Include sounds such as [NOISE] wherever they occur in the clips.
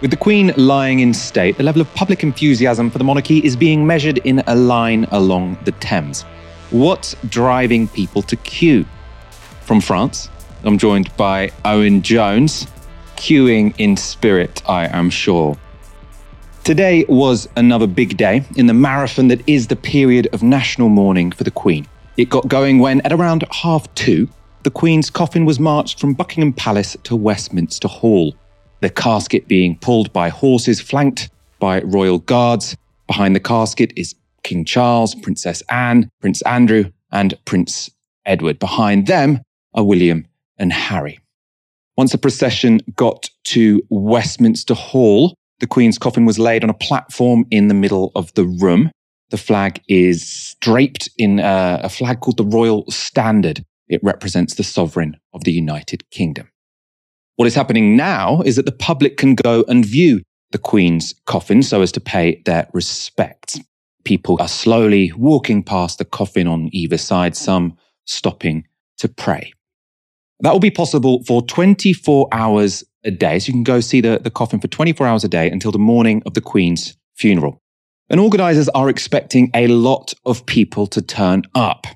With the Queen lying in state, the level of public enthusiasm for the monarchy is being measured in a line along the Thames. What's driving people to queue? From France, I'm joined by Owen Jones, queuing in spirit, I am sure. Today was another big day in the marathon that is the period of national mourning for the Queen. It got going when, at around half two, the Queen's coffin was marched from Buckingham Palace to Westminster Hall the casket being pulled by horses flanked by royal guards. Behind the casket is King Charles, Princess Anne, Prince Andrew, and Prince Edward. Behind them are William and Harry. Once the procession got to Westminster Hall, the Queen's coffin was laid on a platform in the middle of the room. The flag is draped in a, a flag called the Royal Standard. It represents the sovereign of the United Kingdom. What is happening now is that the public can go and view the Queen's coffin so as to pay their respects. People are slowly walking past the coffin on either side, some stopping to pray. That will be possible for 24 hours a day. So you can go see the, the coffin for 24 hours a day until the morning of the Queen's funeral. And organizers are expecting a lot of people to turn up.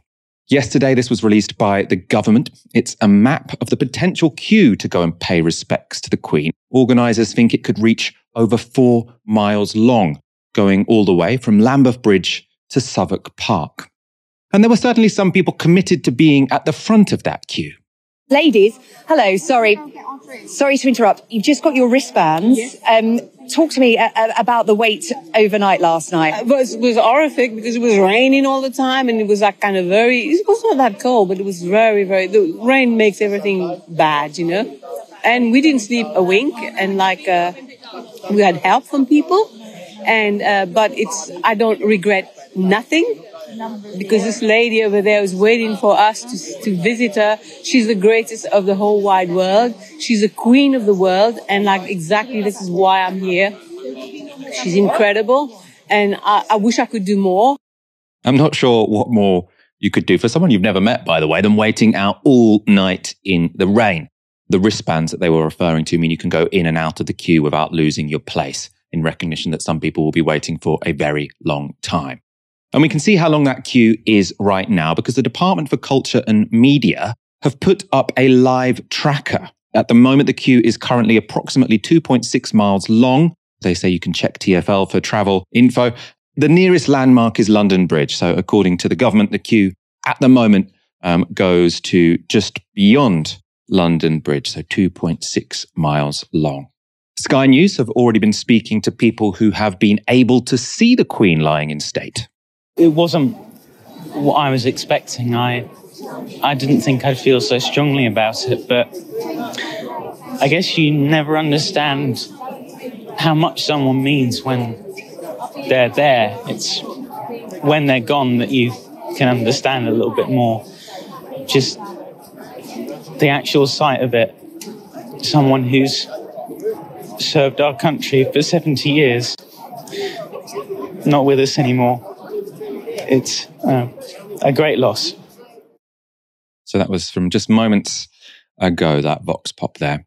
Yesterday, this was released by the government. It's a map of the potential queue to go and pay respects to the Queen. Organisers think it could reach over four miles long, going all the way from Lambeth Bridge to Southwark Park. And there were certainly some people committed to being at the front of that queue. Ladies, hello, sorry. Sorry to interrupt. You've just got your wristbands. Yes. Um, talk to me uh, uh, about the wait overnight last night. It was, was horrific because it was raining all the time and it was like kind of very, it was not that cold, but it was very, very, the rain makes everything bad, you know? And we didn't sleep a wink and like, uh, we had help from people and, uh, but it's, I don't regret nothing because this lady over there was waiting for us to, to visit her. She's the greatest of the whole wide world. She's the queen of the world. And like exactly this is why I'm here. She's incredible. And I, I wish I could do more. I'm not sure what more you could do for someone you've never met, by the way, than waiting out all night in the rain. The wristbands that they were referring to mean you can go in and out of the queue without losing your place in recognition that some people will be waiting for a very long time. And we can see how long that queue is right now because the Department for Culture and Media have put up a live tracker. At the moment, the queue is currently approximately 2.6 miles long. They say you can check TFL for travel info. The nearest landmark is London Bridge. So, according to the government, the queue at the moment um, goes to just beyond London Bridge, so 2.6 miles long. Sky News have already been speaking to people who have been able to see the Queen lying in state it wasn't what I was expecting. I I didn't think I'd feel so strongly about it, but I guess you never understand how much someone means when they're there. It's when they're gone that you can understand a little bit more. Just the actual sight of it. Someone who's served our country for 70 years, not with us anymore it's uh, a great loss. So that was from just moments ago, that Vox Pop there.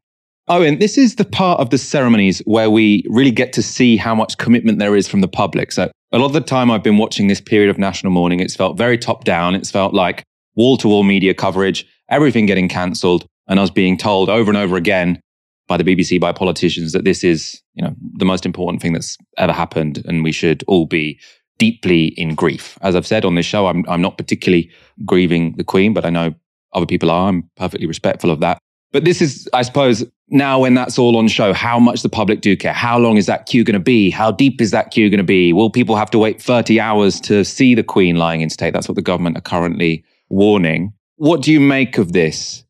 And this is the part of the ceremonies where we really get to see how much commitment there is from the public. So a lot of the time I've been watching this period of national mourning, it's felt very top down. It's felt like wall to wall media coverage, everything getting cancelled. And I was being told over and over again by the BBC, by politicians, that this is, you know, the most important thing that's ever happened. And we should all be deeply in grief. As I've said on this show, I'm, I'm not particularly grieving the Queen, but I know other people are. I'm perfectly respectful of that. But this is, I suppose, now when that's all on show, how much the public do care. How long is that queue going to be? How deep is that queue going to be? Will people have to wait 30 hours to see the Queen lying in state? That's what the government are currently warning. What do you make of this?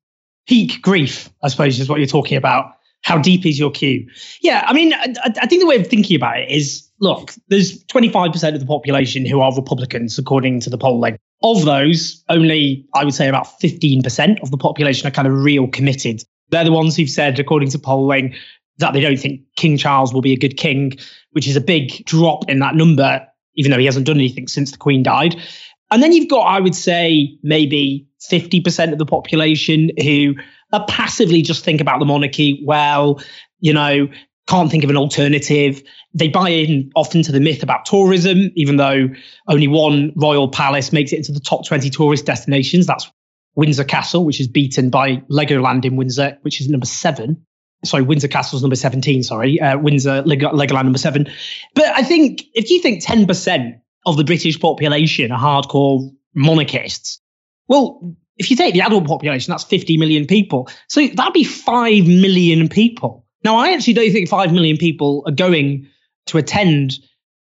Peak grief, I suppose, is what you're talking about. How deep is your queue? Yeah, I mean, I, I think the way of thinking about it is look, there's 25% of the population who are Republicans, according to the polling. Of those, only I would say about 15% of the population are kind of real committed. They're the ones who've said, according to polling, that they don't think King Charles will be a good king, which is a big drop in that number, even though he hasn't done anything since the Queen died. And then you've got, I would say, maybe 50% of the population who are passively just think about the monarchy. Well, you know, can't think of an alternative. They buy in often to the myth about tourism, even though only one royal palace makes it into the top 20 tourist destinations. That's Windsor Castle, which is beaten by Legoland in Windsor, which is number seven. Sorry, Windsor Castle's number 17, sorry. Uh, Windsor, Leg- Legoland number seven. But I think if you think 10% of the British population are hardcore monarchists, well, if you take the adult population, that's 50 million people. So that'd be 5 million people. Now, I actually don't think 5 million people are going to attend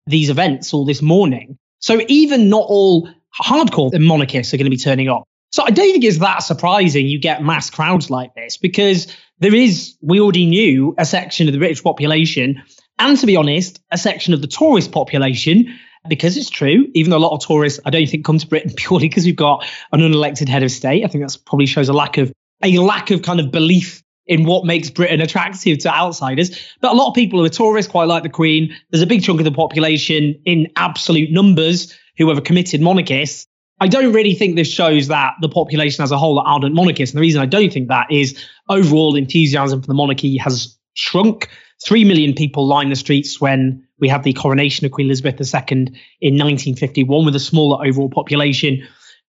these events all this morning. So even not all hardcore monarchists are going to be turning up. So I don't think it's that surprising you get mass crowds like this because there is, we already knew, a section of the British population, and to be honest, a section of the tourist population, because it's true, even though a lot of tourists, I don't think, come to Britain [LAUGHS] purely because we've got an unelected head of state. I think that probably shows a lack of a lack of kind of belief in what makes Britain attractive to outsiders. But a lot of people who are tourists quite like the Queen. There's a big chunk of the population in absolute numbers who are committed monarchists I don't really think this shows that the population as a whole are ardent monarchists. And the reason I don't think that is overall enthusiasm for the monarchy has shrunk. Three million people lined the streets when we had the coronation of Queen Elizabeth II in 1951 with a smaller overall population.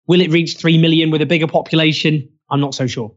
Will it reach three million with a bigger population? I'm not so sure.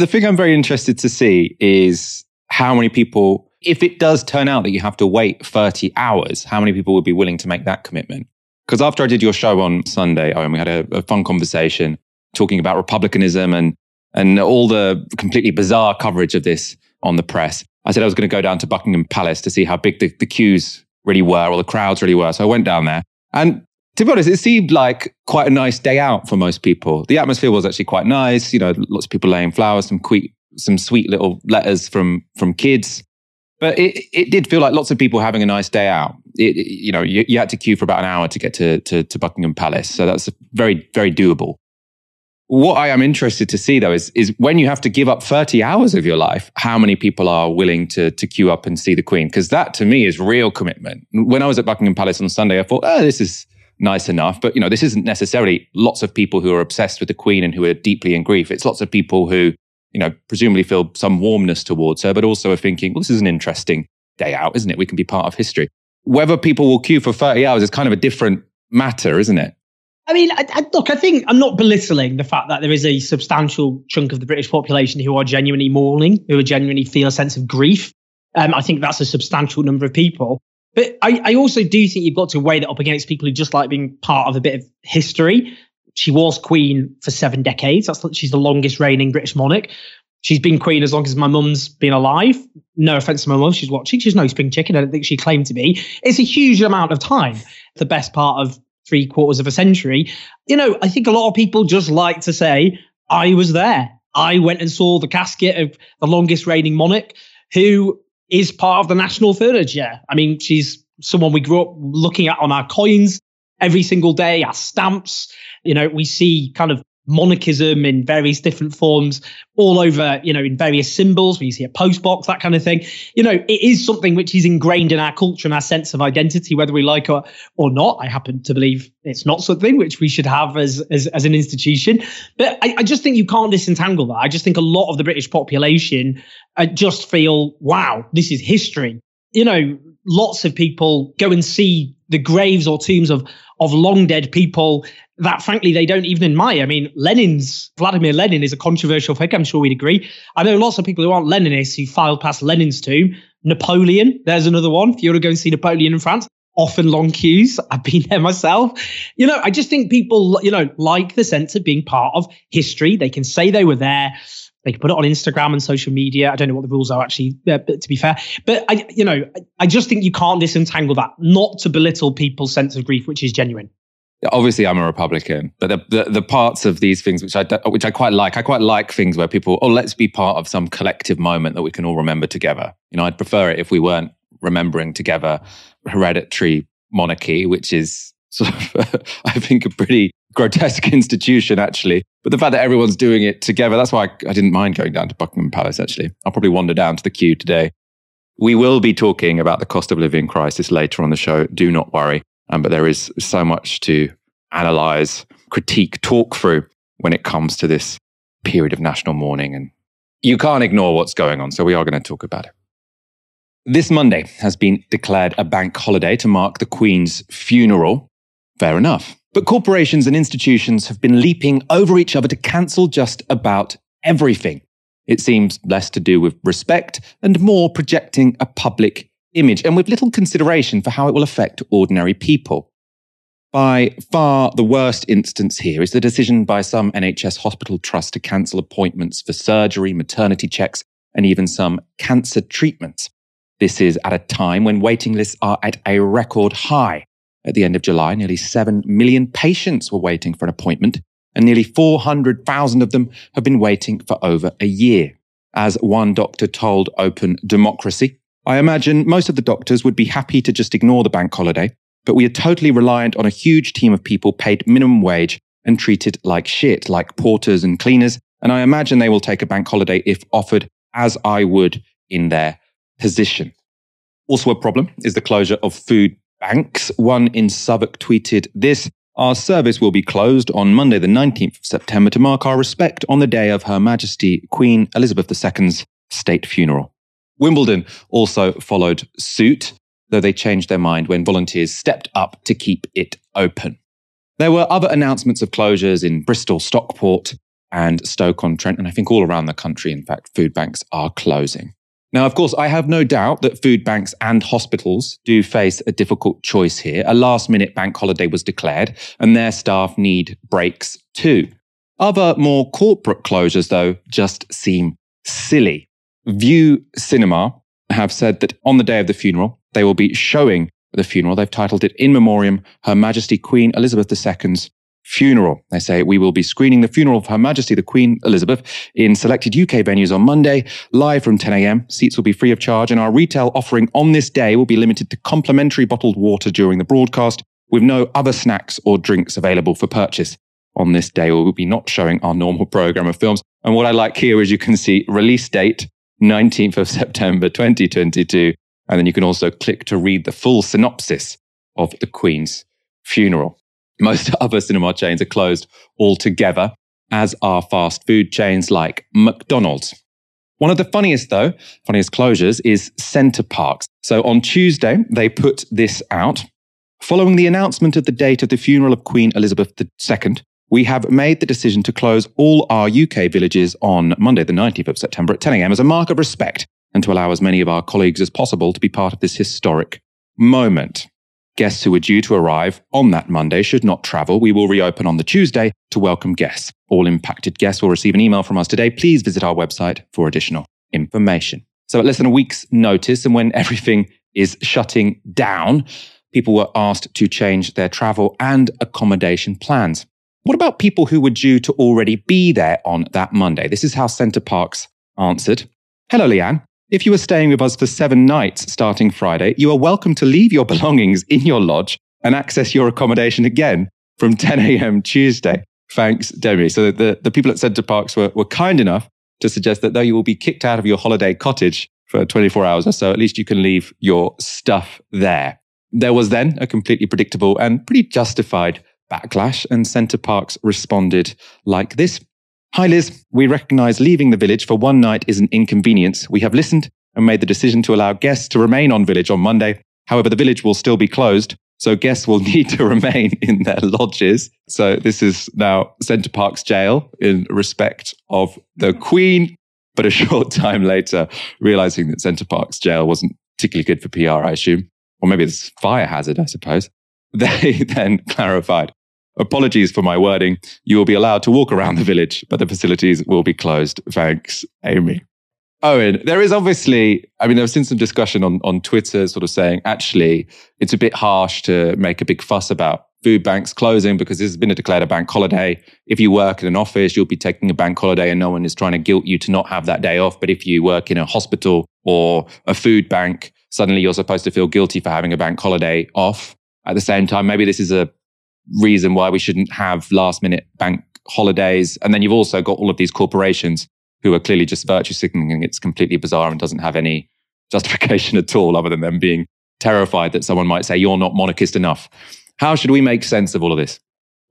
The thing I'm very interested to see is how many people, if it does turn out that you have to wait 30 hours, how many people would be willing to make that commitment? Because after I did your show on Sunday, Owen, we had a, a fun conversation talking about republicanism and and all the completely bizarre coverage of this on the press. I said I was going to go down to Buckingham Palace to see how big the, the queues really were or the crowds really were. So I went down there. And to be honest, it seemed like quite a nice day out for most people. The atmosphere was actually quite nice. You know, lots of people laying flowers, some sweet, some sweet little letters from from kids. But it, it did feel like lots of people having a nice day out. It, it, you know, you, you, had to queue for about an hour to get to, to, to Buckingham Palace. So that's very, very doable. What I am interested to see though is, is when you have to give up 30 hours of your life, how many people are willing to, to queue up and see the Queen? Because that to me is real commitment. When I was at Buckingham Palace on Sunday, I thought, oh, this is nice enough. But, you know, this isn't necessarily lots of people who are obsessed with the Queen and who are deeply in grief. It's lots of people who you know, presumably feel some warmness towards her, but also are thinking, well, this is an interesting day out, isn't it? We can be part of history. Whether people will queue for 30 hours is kind of a different matter, isn't it? I mean, I, I, look, I think I'm not belittling the fact that there is a substantial chunk of the British population who are genuinely mourning, who are genuinely feel a sense of grief. Um, I think that's a substantial number of people. But I, I also do think you've got to weigh that up against people who just like being part of a bit of history. She was queen for seven decades. That's she's the longest reigning British monarch. She's been queen as long as my mum's been alive. No offense to my mum, she's watching. She's no spring chicken. I don't think she claimed to be. It's a huge amount of time. The best part of three quarters of a century. You know, I think a lot of people just like to say, I was there. I went and saw the casket of the longest reigning monarch who is part of the national furniture. I mean, she's someone we grew up looking at on our coins every single day, our stamps. You know, we see kind of monarchism in various different forms all over, you know, in various symbols. When you see a postbox, that kind of thing. You know, it is something which is ingrained in our culture and our sense of identity, whether we like it or not. I happen to believe it's not something which we should have as as, as an institution. But I, I just think you can't disentangle that. I just think a lot of the British population uh, just feel, wow, this is history. You know, lots of people go and see the graves or tombs of of long dead people that frankly they don't even admire. I mean, Lenin's Vladimir Lenin is a controversial figure. I'm sure we'd agree. I know lots of people who aren't Leninists who filed past Lenin's tomb. Napoleon, there's another one. If you want to go and see Napoleon in France, often long queues. I've been there myself. You know, I just think people, you know, like the sense of being part of history. They can say they were there. They can put it on Instagram and social media. I don't know what the rules are actually, uh, to be fair. But I, you know, I just think you can't disentangle that. Not to belittle people's sense of grief, which is genuine obviously I'm a Republican, but the, the, the parts of these things which I which I quite like, I quite like things where people, oh, let's be part of some collective moment that we can all remember together. You know, I'd prefer it if we weren't remembering together hereditary monarchy, which is sort of, [LAUGHS] I think, a pretty grotesque [LAUGHS] institution actually. But the fact that everyone's doing it together, that's why I, I didn't mind going down to Buckingham Palace. Actually, I'll probably wander down to the queue today. We will be talking about the cost of living crisis later on the show. Do not worry. Um, but there is so much to analyze, critique, talk through when it comes to this period of national mourning. And you can't ignore what's going on. So we are going to talk about it. This Monday has been declared a bank holiday to mark the Queen's funeral. Fair enough. But corporations and institutions have been leaping over each other to cancel just about everything. It seems less to do with respect and more projecting a public image, and with little consideration for how it will affect ordinary people. By far the worst instance here is the decision by some NHS hospital trusts to cancel appointments for surgery, maternity checks, and even some cancer treatments. This is at a time when waiting lists are at a record high. At the end of July, nearly 7 million patients were waiting for an appointment, and nearly 400,000 of them have been waiting for over a year. As one doctor told Open Democracy, I imagine most of the doctors would be happy to just ignore the bank holiday, but we are totally reliant on a huge team of people paid minimum wage and treated like shit, like porters and cleaners. And I imagine they will take a bank holiday if offered, as I would in their position. Also, a problem is the closure of food banks. One in Southwark tweeted this Our service will be closed on Monday, the 19th of September, to mark our respect on the day of Her Majesty Queen Elizabeth II's state funeral. Wimbledon also followed suit, though they changed their mind when volunteers stepped up to keep it open. There were other announcements of closures in Bristol, Stockport, and Stoke-on-Trent, and I think all around the country, in fact, food banks are closing. Now, of course, I have no doubt that food banks and hospitals do face a difficult choice here. A last minute bank holiday was declared, and their staff need breaks too. Other more corporate closures, though, just seem silly. Vue Cinema have said that on the day of the funeral, they will be showing the funeral. They've titled it In Memoriam Her Majesty Queen Elizabeth II's funeral. They say we will be screening the funeral of Her Majesty the Queen Elizabeth in selected UK venues on Monday, live from 10 a.m. Seats will be free of charge, and our retail offering on this day will be limited to complimentary bottled water during the broadcast, with no other snacks or drinks available for purchase. On this day, we will be not showing our normal program of films. And what I like here is you can see release date 19th of September 2022. And then you can also click to read the full synopsis of the Queen's funeral. Most [LAUGHS] other cinema chains are closed altogether, as are fast food chains like McDonald's. One of the funniest, though, funniest closures is Center Parcs. So on Tuesday, they put this out. Following the announcement of the date of the funeral of Queen Elizabeth II, we have made the decision to close all our UK villages on Monday, the 19th of September at 10 a.m. as a mark of respect and to allow as many of our colleagues as possible to be part of this historic moment. Guests who are due to arrive on that Monday should not travel. We will reopen on the Tuesday to welcome guests. All impacted guests will receive an email from us today. Please visit our website for additional information. So, at less than a week's notice, and when [LAUGHS] everything is shutting down, people were asked to change their travel and accommodation plans. What about people who were due to already be there on that Monday? This is how Center Parcs answered. Hello, Leanne. If you are staying with us for seven nights starting Friday, you are welcome to leave your [LAUGHS] belongings in your lodge and access your accommodation again from [LAUGHS] 10 a.m. Tuesday. Thanks, Demi. So the, the people at Center Parcs were, were kind enough to suggest that though you will be kicked out of your holiday cottage for 24 hours or so, at least you can leave your stuff there. There was then a completely predictable and pretty justified backlash, and Center Parcs responded like this Hi, Liz. We recognize leaving the village for one night is an inconvenience. We have listened and made the decision to allow guests to remain on village on Monday. However, the village will still be closed, so guests will [LAUGHS] need to remain in their lodges. So this is now Center Parcs' jail in respect of the Queen. But a [LAUGHS] short time later, realizing that Center Parcs' jail wasn't particularly good for PR, I assume, or maybe it's fire hazard, I suppose. [LAUGHS] They then clarified Apologies for my wording. You will be allowed to walk around the village, but the facilities will be closed. Thanks, Amy. Owen, there is obviously, I mean, there's been some discussion on, on Twitter sort of saying, actually, it's a bit harsh to make a big fuss about food banks closing because this has been a declared a bank holiday. If you work in an office, you'll be taking a bank holiday and no one is trying to guilt you to not have that day off. But if you work in a hospital or a food bank, suddenly you're supposed to feel guilty for having a bank holiday off. At the same time, maybe this is a reason why we shouldn't have last minute bank holidays. And then you've also got all of these corporations who are clearly just virtue signaling. It's completely bizarre and doesn't have any justification [LAUGHS] at all, other than them being terrified that someone might say, You're not monarchist enough. How should we make sense of all of this?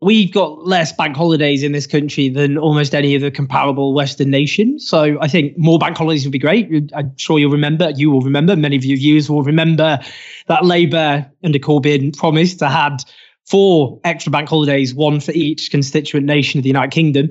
we've got less bank holidays in this country than almost any other comparable Western nation. So I think more bank holidays would be great. I'm sure you'll remember, you will remember, many of your viewers will remember that Labour under Corbyn promised to have four extra bank holidays, one for each constituent nation of the United Kingdom.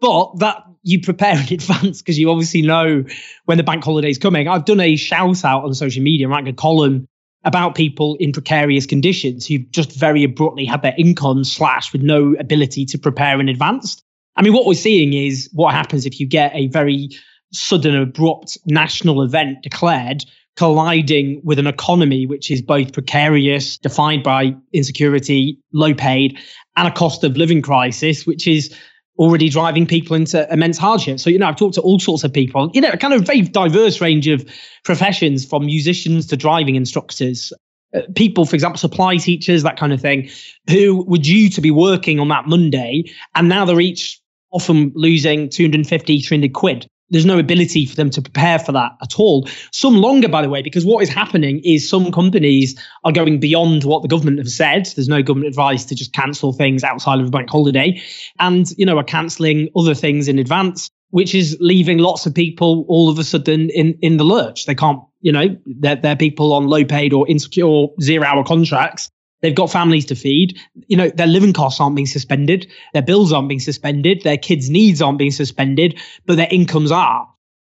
But that you prepare [LAUGHS] in advance because you obviously know when the bank holiday is coming. I've done a shout out on social media, writing a column about people in precarious conditions who've just very abruptly had their income slashed with no ability to prepare in advance. I mean, what we're seeing is what happens if you get a very sudden, abrupt national event declared colliding with an economy which is both precarious, defined by insecurity, low paid, and a cost of living crisis, which is already driving people into immense hardship. So, you know, I've talked to all sorts of people, you know, a kind of very diverse range of professions from musicians to driving instructors, uh, people, for example, supply teachers, that kind of thing, who were due to be working on that Monday. And now they're each often losing 250, 300 quid there's no ability for them to prepare for that at all. Some longer, by the way, because what is happening is some companies are going beyond what the government have said. There's no government advice to just cancel things outside of a bank holiday, and you know are cancelling other things in advance, which is leaving lots of people all of a sudden in in the lurch. They can't, you know, they're, they're people on low paid or insecure zero hour contracts They've got families to feed. You know, their living costs aren't being suspended. Their bills aren't being suspended. Their kids' needs aren't being suspended, but their incomes are.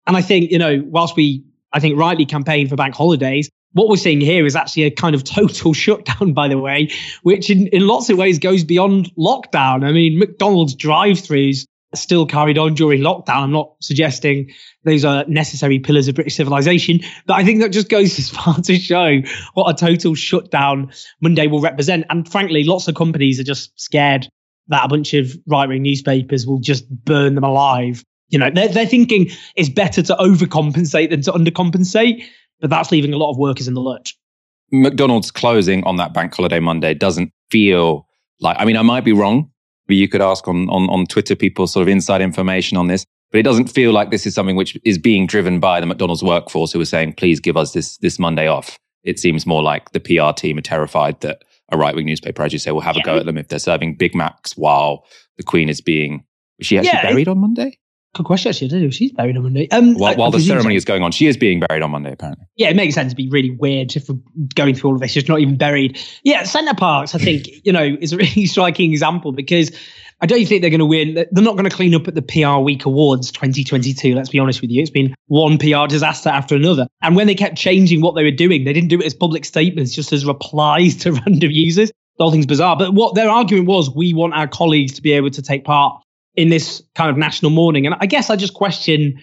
And I think, you know, whilst we, I think, rightly campaign for bank holidays, what we're seeing here is actually a kind of total [LAUGHS] shutdown, by the way, which in, in lots of ways goes beyond lockdown. I mean, McDonald's drive throughs still carried on during lockdown. I'm not suggesting those are necessary pillars of British civilization, but I think that just goes [LAUGHS] as far to show what a total shutdown Monday will represent. And frankly, lots of companies are just scared that a bunch of right wing newspapers will just burn them alive. You know, they're, they're thinking it's better to overcompensate than to undercompensate, but that's leaving a lot of workers in the lurch. McDonald's closing on that bank holiday Monday doesn't feel like, I mean, I might be wrong you could ask on, on, on Twitter people sort of inside information on this. But it doesn't feel like this is something which is being driven by the McDonald's workforce who are saying, please give us this, this Monday off. It seems more like the PR team are terrified that a right wing newspaper, as you say, will have yeah. a go at them if they're serving Big Macs while the Queen is being. Was she actually yeah, buried on Monday? Good question, actually. She's buried on Monday. Um, while, while the ceremony is going on, she is being buried on Monday, apparently. Yeah, it makes sense to be really weird if we're going through all of this. She's not even buried. Yeah, Center Parcs, I think, [CLEARS THROAT] you know, is a really striking example because I don't think they're going to win. They're not going to clean up at the PR Week Awards 2022. Let's be honest with you. It's been one PR disaster after another. And when they kept changing what they were doing, they didn't do it as public statements, just as replies [LAUGHS] to random users. The whole thing's bizarre. But what their argument was, we want our colleagues to be able to take part in this kind of national mourning. And I guess I just question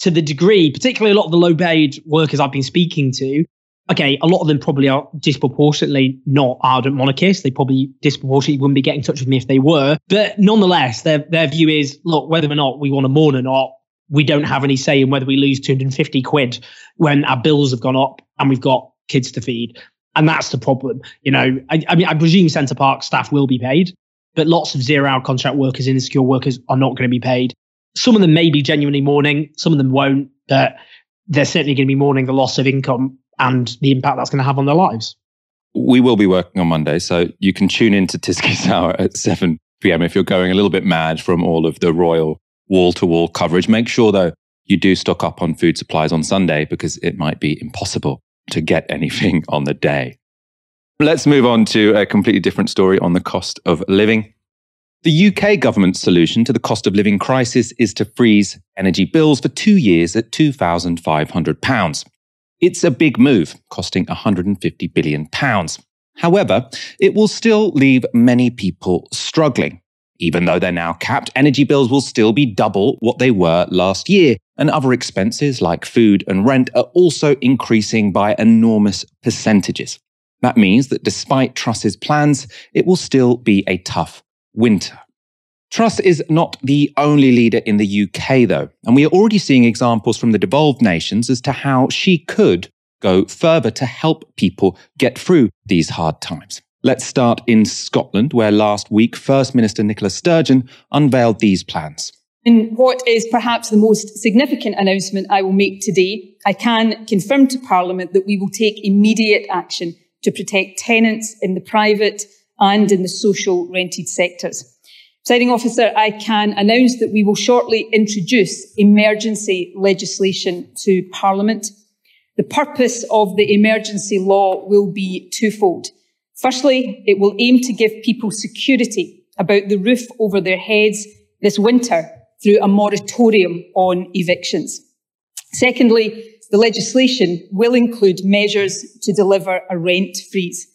to the degree, particularly a lot of the low paid workers I've been speaking to, okay, a lot of them probably are disproportionately not ardent monarchists. They probably disproportionately wouldn't be getting in touch with me if they were. But nonetheless, their their view is, look, whether or not we want to mourn or not, we don't have any say in whether we lose 250 quid when our bills have gone up and we've got kids to feed. And that's the problem. You know, I, I mean, I presume Center Parcs staff will be paid, but lots of zero hour contract workers, insecure workers are not going to be paid. Some of them may be genuinely mourning, some of them won't, but they're certainly going to be mourning the loss of income and the impact that's going to have on their lives. We will be working on Monday, so you can tune in to Tysky's [LAUGHS] Hour at 7 p.m. if you're going a little bit mad from all of the royal wall to wall coverage. Make sure, though, you do stock up on food supplies on Sunday because it might be impossible to get [LAUGHS] anything on the day. Let's move on to a completely different story on the cost of living. The UK government's solution to the cost of living crisis is to freeze energy bills for two years at £2,500. It's a big move, costing 150 billion pounds. However, it will still leave many people struggling. Even though they're now capped, energy bills will still be double what they were last year, and other expenses like food and rent are also increasing by enormous percentages. That means that despite Truss's plans, it will still be a tough winter. Truss is not the only leader in the UK, though, and we are already seeing examples from the devolved nations as to how she could go further to help people get through these hard times. Let's start in Scotland, where last week First Minister Nicola Sturgeon unveiled these plans. In what is perhaps the most significant announcement I will make today, I can confirm to Parliament that we will take immediate action to protect tenants in the private and in the social rented sectors. Presiding officer, I can announce that we will shortly introduce emergency legislation to Parliament. The purpose of the emergency law will be twofold. Firstly, it will aim to give people security about the roof over their heads this winter through a moratorium on evictions. Secondly, the legislation will include measures to deliver a rent freeze.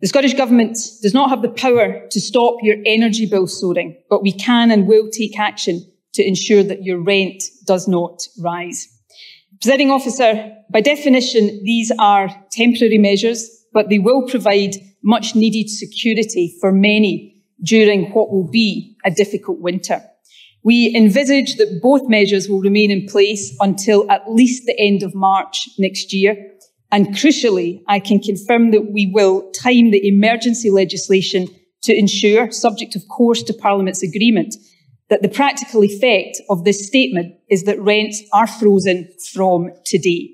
The Scottish Government does not have the power to stop your energy bill soaring, but we can and will take action to ensure that your rent does not rise. Presiding officer, by definition, these are temporary measures, but they will provide much needed security for many during what will be a difficult winter. We envisage that both measures will remain in place until at least the end of March next year, and crucially, I can confirm that we will time the emergency legislation to ensure, subject of course to Parliament's agreement, that the practical effect of this statement is that rents are frozen from today.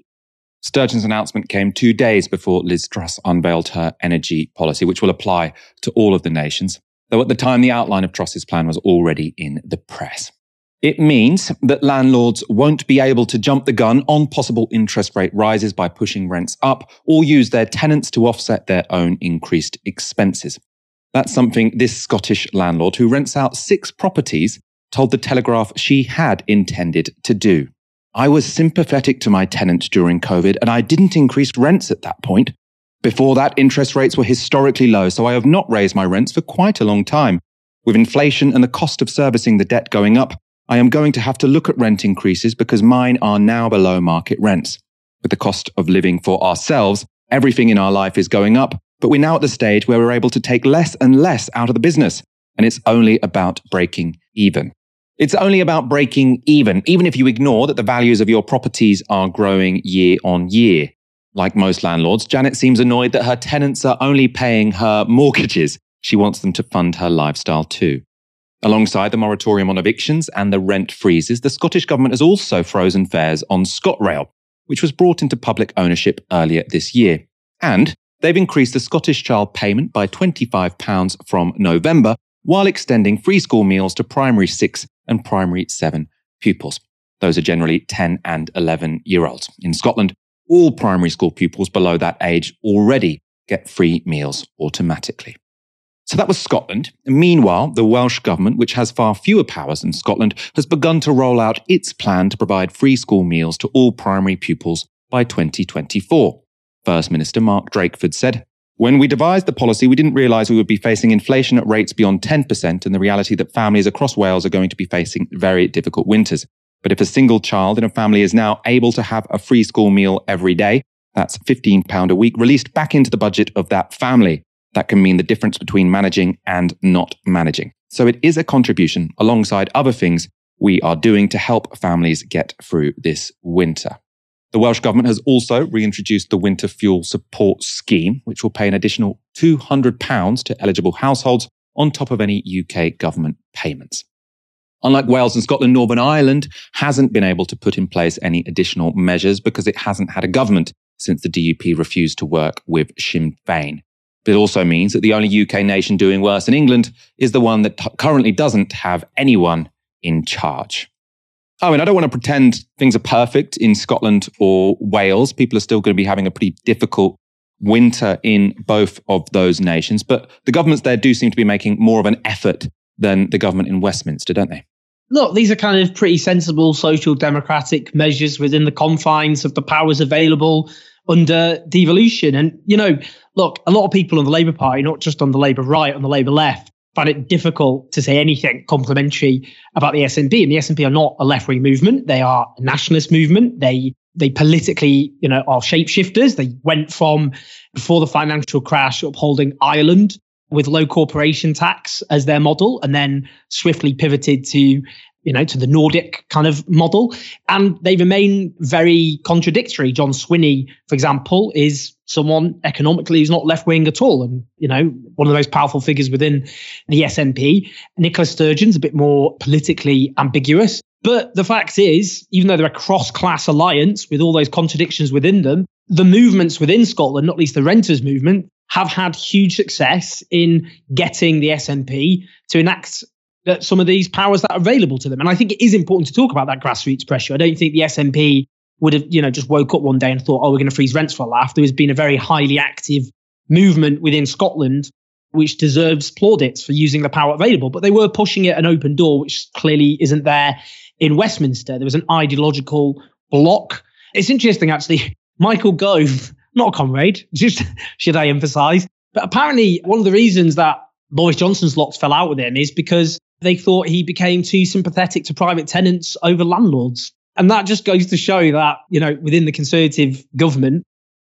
Sturgeon's announcement came two days before Liz Truss unveiled her energy policy, which will apply to all of the nations, though at the time the outline of Truss's plan was already in the press. It means that landlords won't be able to jump the gun on possible interest rate rises by pushing rents up or use their tenants to offset their own increased expenses. That's something this Scottish landlord who rents out six properties told the Telegraph she had intended to do. I was sympathetic to my tenants during COVID and I didn't increase rents at that point. Before that, interest rates were historically low, so I have not raised my rents for quite a long time. With inflation and the cost of servicing the debt going up, I am going to have to look at rent increases because mine are now below market rents. With the cost of living for ourselves, everything in our life is going up, but we're now at the stage where we're able to take less and less out of the business, and it's only about breaking even. It's only about breaking even, even if you ignore that the values of your properties are growing year on year. Like most landlords, Janet seems annoyed that her tenants are only paying her mortgages. She wants them to fund her lifestyle too. Alongside the moratorium on evictions and the rent freezes, the Scottish Government has also frozen fares on ScotRail, which was brought into public ownership earlier this year. And they've increased the Scottish Child payment by £25 from November, while extending free school meals to primary 6 and primary 7 pupils. Those are generally 10 and 11 year olds. In Scotland, all primary school pupils below that age already get free meals automatically. So that was Scotland. Meanwhile, the Welsh Government, which has far fewer powers than Scotland, has begun to roll out its plan to provide free school meals to all primary pupils by 2024. First Minister Mark Drakeford said, When we devised the policy, we didn't realise we would be facing inflation at rates beyond 10% and the reality that families across Wales are going to be facing very difficult winters. But if a single child in a family is now able to have a free school meal every day, that's £15 a week released back into the budget of that family that can mean the difference between managing and not managing. So it is a contribution alongside other things we are doing to help families get through this winter. The Welsh Government has also reintroduced the Winter Fuel Support Scheme, which will pay an additional £200 to eligible households on top of any UK government payments. Unlike Wales and Scotland, Northern Ireland hasn't been able to put in place any additional measures because it hasn't had a government since the DUP refused to work with Sinn Féin. It also means that the only UK nation doing worse than England is the one that t- currently doesn't have anyone in charge. I mean, I don't want to pretend things are perfect in Scotland or Wales. People are still going to be having a pretty difficult winter in both of those nations. But the governments there do seem to be making more of an effort than the government in Westminster, don't they? Look, these are kind of pretty sensible social democratic measures within the confines of the powers available under devolution. And, you know, look, a lot of people on the Labour Party, not just on the Labour right, on the Labour left, find it difficult to say anything complimentary about the SNP. And the SNP are not a left wing movement; they are a nationalist movement. They they politically, you know, are shapeshifters. They went from before the financial crash upholding Ireland with low corporation tax as their model, and then swiftly pivoted to you know, to the Nordic kind of model. And they remain very contradictory. John Swinney, for example, is someone economically who's not left wing at all. And, you know, one of the most powerful figures within the SNP. Nicola Sturgeon's a bit more politically ambiguous. But the fact is, even though they're a cross class alliance with all those contradictions within them, the movements within Scotland, not least the renters movement, have had huge success in getting the SNP to enact uh, some of these powers that are available to them. And I think it is important to talk about that grassroots pressure. I don't think the SNP would have, you know, just woke up one day and thought, oh, we're going to freeze rents for a laugh. There has been a very highly active movement within Scotland which deserves plaudits for using the power available. But they were pushing it an open door, which clearly isn't there in Westminster. There was an ideological block. It's interesting, actually. [LAUGHS] Michael Gove, not a comrade, just [LAUGHS] should I emphasize. But apparently, one of the reasons that Boris Johnson's lots fell out with him is because they thought he became too sympathetic to private tenants over landlords. And that just goes to show that, you know, within the Conservative government,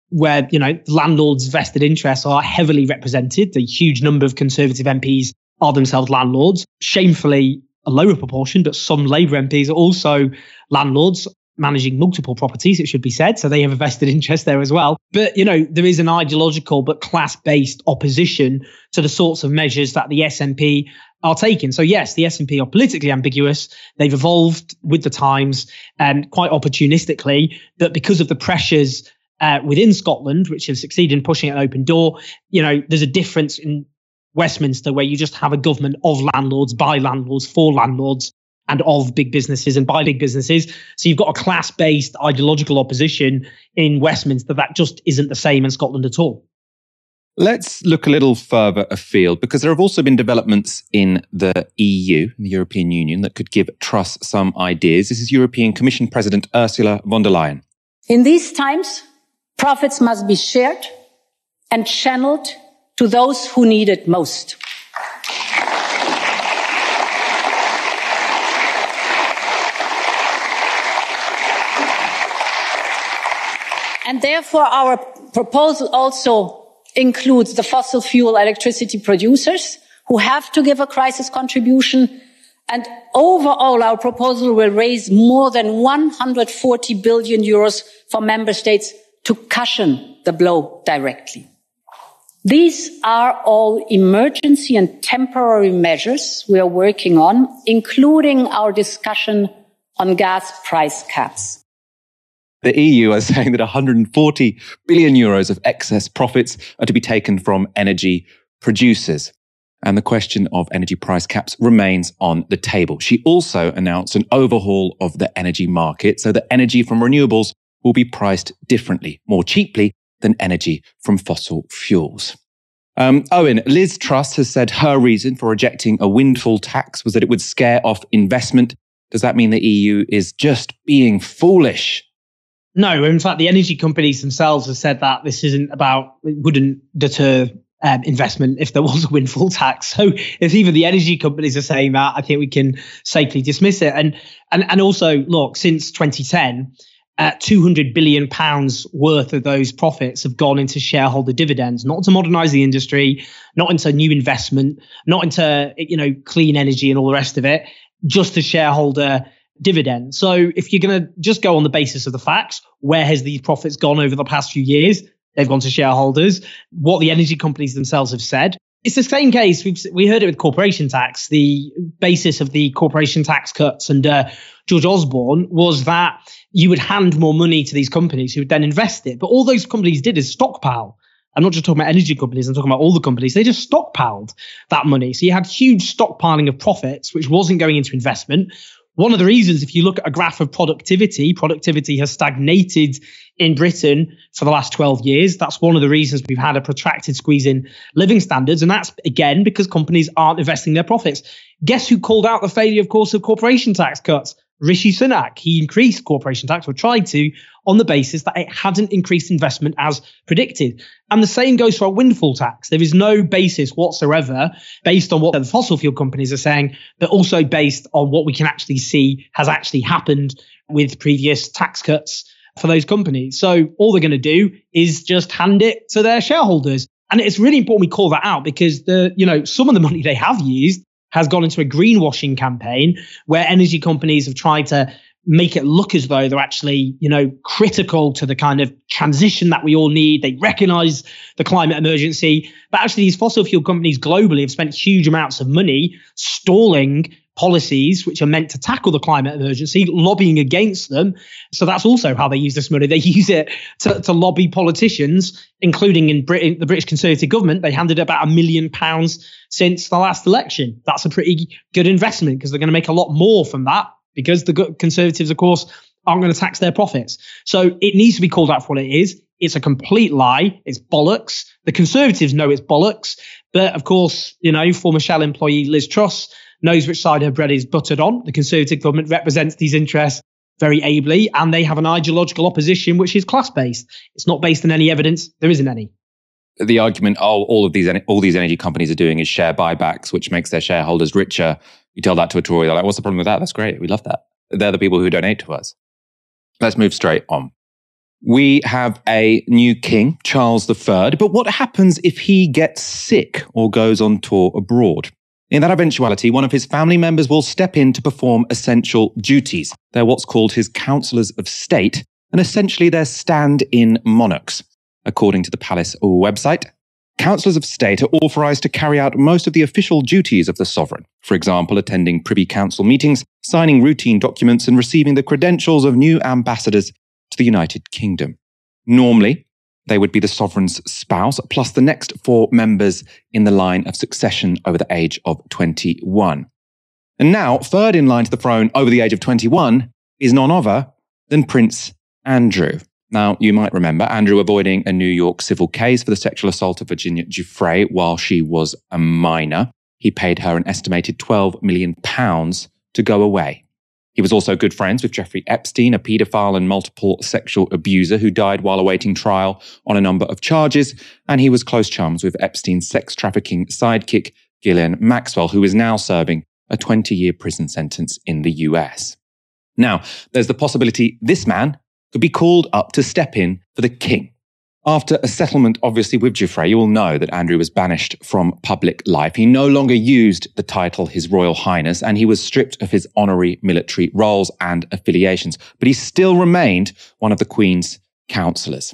where, you know, landlords' vested interests are heavily represented, the huge number of Conservative MPs are themselves landlords. Shamefully, a lower proportion, but some Labour MPs are also landlords managing multiple properties, it should be said. So they have a vested interest there as well. But, you know, there is an ideological but class based opposition to the sorts of measures that the SNP are taking. So yes, the SNP are politically ambiguous. They've evolved with the times and quite opportunistically, but because of the pressures uh, within Scotland, which have succeeded in pushing an open door, you know, there's a difference in Westminster where you just have a government of landlords, by landlords, for landlords, and of big businesses and by big businesses. So you've got a class based ideological opposition in Westminster that just isn't the same in Scotland at all. Let's look a little further afield because there have also been developments in the EU, the European Union, that could give Truss some ideas. This is European Commission President Ursula von der Leyen. In these times, profits must be shared and channeled to those who need it most. And therefore, our proposal also includes the fossil fuel electricity producers who have to give a crisis contribution. And overall, our proposal will raise more than 140 billion euros for member states to cushion the blow directly. These are all emergency and temporary measures we are working on, including our discussion on gas price caps the EU are [LAUGHS] saying that 140 billion euros of excess profits are to be taken from energy producers. And the question of energy price caps remains on the table. She also announced an overhaul of the energy market so that energy from renewables will be priced differently, more cheaply than energy from fossil fuels. Um, Owen, Liz Truss has said her reason for rejecting a windfall tax was that it would scare off investment. Does that mean the EU is just being foolish? No, in fact, the energy companies themselves have said that this isn't about, it wouldn't deter um, investment if there was a windfall tax. So if even the energy companies are saying that, I think we can safely dismiss it. And and and also, look, since 2010, uh, 200 billion pounds worth of those profits have gone into shareholder dividends, not to modernize the industry, not into new investment, not into you know clean energy and all the rest of it, just to shareholder dividend. So if you're going to just go on the basis of the facts, where has these profits gone over the past few years? They've gone to shareholders. What the energy companies themselves have said. It's the same case. We've, we heard it with corporation tax. The basis of the corporation tax cuts under George Osborne was that you would hand more money to these companies who would then invest it. But all those companies did is stockpile. I'm not just talking about energy companies, I'm talking about all the companies. They just stockpiled that money. So you had huge stockpiling of profits, which wasn't going into investment, one of the reasons, if you look at a graph of productivity, productivity has stagnated in Britain for the last 12 years. That's one of the reasons we've had a protracted squeeze in living standards. And that's again because companies aren't investing their profits. Guess who called out the failure, of course, of corporation tax cuts? Rishi Sunak. He increased corporation tax or tried to on the basis that it hadn't increased investment as predicted. And the same goes for a windfall tax. There is no basis whatsoever based on what the fossil fuel companies are saying, but also based on what we can actually see has actually happened with previous tax cuts for those companies. So all they're going to do is just hand it to their shareholders. And it's really important we call that out because the, you know, some of the money they have used has gone into a greenwashing campaign where energy companies have tried to make it look as though they're actually, you know, critical to the kind of transition that we all need. They recognize the climate emergency. But actually, these fossil fuel companies globally have spent huge amounts of money stalling policies which are meant to tackle the climate emergency, lobbying against them. So that's also how they use this money. They [LAUGHS] use it to, to lobby politicians, including in Britain, the British Conservative government. They handed about a million pounds since the last election. That's a pretty good investment because they're going to make a lot more from that because the Conservatives, of course, aren't going to tax their profits. So it needs to be called out for what it is. It's a complete lie. It's bollocks. The Conservatives know it's bollocks. But of course, you know, former Shell employee Liz Truss knows which side her bread is buttered on. The Conservative government represents these interests very ably, and they have an ideological opposition which is class based. It's not based on any evidence. There isn't any. The argument, oh, all of these all these energy companies are doing is share buybacks, which makes their shareholders richer. You tell that to a Tory, they're like, "What's the problem with that? That's great. We love that." They're the people who donate to us. Let's move straight on. We have a new king, Charles III, but what happens if he gets sick or goes on tour abroad? In that eventuality, one of his family members will step in to perform essential duties. They're what's called his counselors of state, and essentially they're stand in monarchs. According to the palace website, Councillors of state are authorised to carry out most of the official duties of the sovereign, for example, attending Privy Council meetings, signing routine documents, and receiving the credentials of new ambassadors to the United Kingdom. Normally, they would be the sovereign's spouse, plus the next four members in the line of succession over the age of 21. And now, third in line to the throne over the age of 21 is none other than Prince Andrew. Now, you might remember Andrew avoiding a New York civil case for the sexual assault of Virginia Giuffre while she was a minor. He paid her an estimated 12 million pounds to go away. He was also good friends with Jeffrey Epstein, a paedophile and multiple sexual abuser who died while awaiting trial on a number of charges. And he was close chums with Epstein's sex trafficking sidekick, Ghislaine Maxwell, who is now serving a 20 year prison sentence in the US. Now, there's the possibility this man could be called up to step in for the king. After a settlement, obviously, with Giuffre, you will know that Andrew was banished from public life. He no longer used the title His Royal Highness, and he was stripped of his honorary military roles and affiliations. But he still remained one of the Queen's counsellors.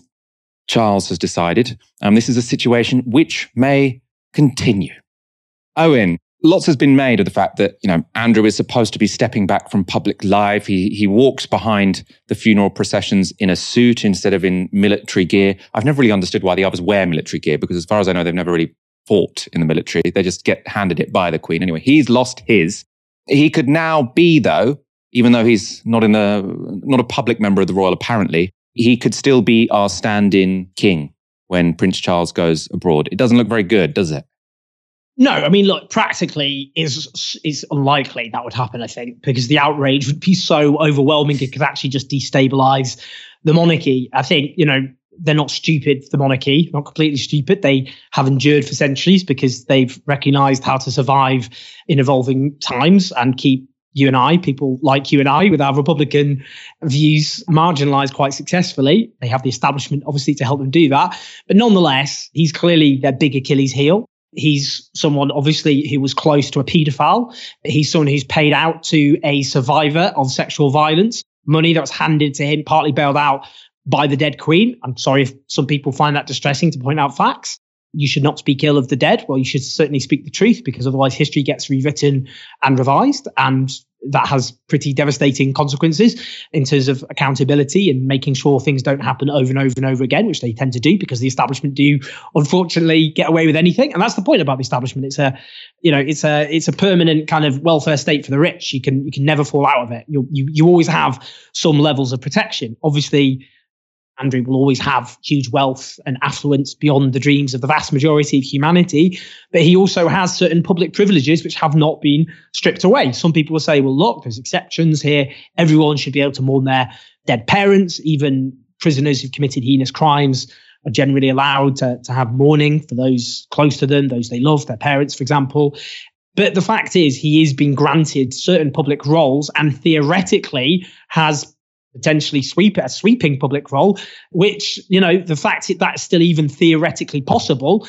Charles has decided, and um, this is a situation which may continue. Owen, lots has been made of the fact that you know Andrew is supposed to be stepping back from public life. He he walks behind the funeral processions in a suit instead of in military gear. I've never really understood why the others wear military gear because, as far as I know, they've never really fought in the military. They just get handed it by the Queen anyway. He's lost his. He could now be though, even though he's not in the not a public member of the royal. Apparently, he could still be our stand-in king when Prince Charles goes abroad. It doesn't look very good, does it? No, I mean, look, practically is is unlikely that would happen. I think because the outrage would be so overwhelming it could actually just destabilize the monarchy. I think you know they're not stupid. The monarchy, not completely stupid. They have endured for centuries because they've recognized how to survive in evolving times and keep you and I, people like you and I, with our Republican views marginalized quite successfully. They have the establishment, obviously, to help them do that. But nonetheless, he's clearly their big Achilles heel. He's someone obviously who was close to a paedophile. He's someone who's paid out to a survivor of sexual violence, money that was handed to him, partly bailed out by the dead queen. I'm sorry if some people find that distressing to point out facts. You should not speak ill of the dead. Well, you should certainly speak the truth because otherwise history gets rewritten and revised. And that has pretty devastating consequences in terms of accountability and making sure things don't happen over and over and over again, which they tend to do because the establishment do unfortunately get away with anything. And that's the point about the establishment. It's a, you know, it's a it's a permanent kind of welfare state for the rich. You can you can never fall out of it. You you you always have some levels of protection. Obviously, Andrew will always have huge wealth and affluence beyond the dreams of the vast majority of humanity, but he also has certain public privileges which have not been stripped away. Some people will say, well, look, there's exceptions here. Everyone should be able to mourn their dead parents, even prisoners who've committed heinous crimes are generally allowed to, to have mourning for those close to them, those they love, their parents, for example. But the fact is, he is being granted certain public roles and theoretically has potentially sweep a sweeping public role, which, you know, the fact that that's still even theoretically possible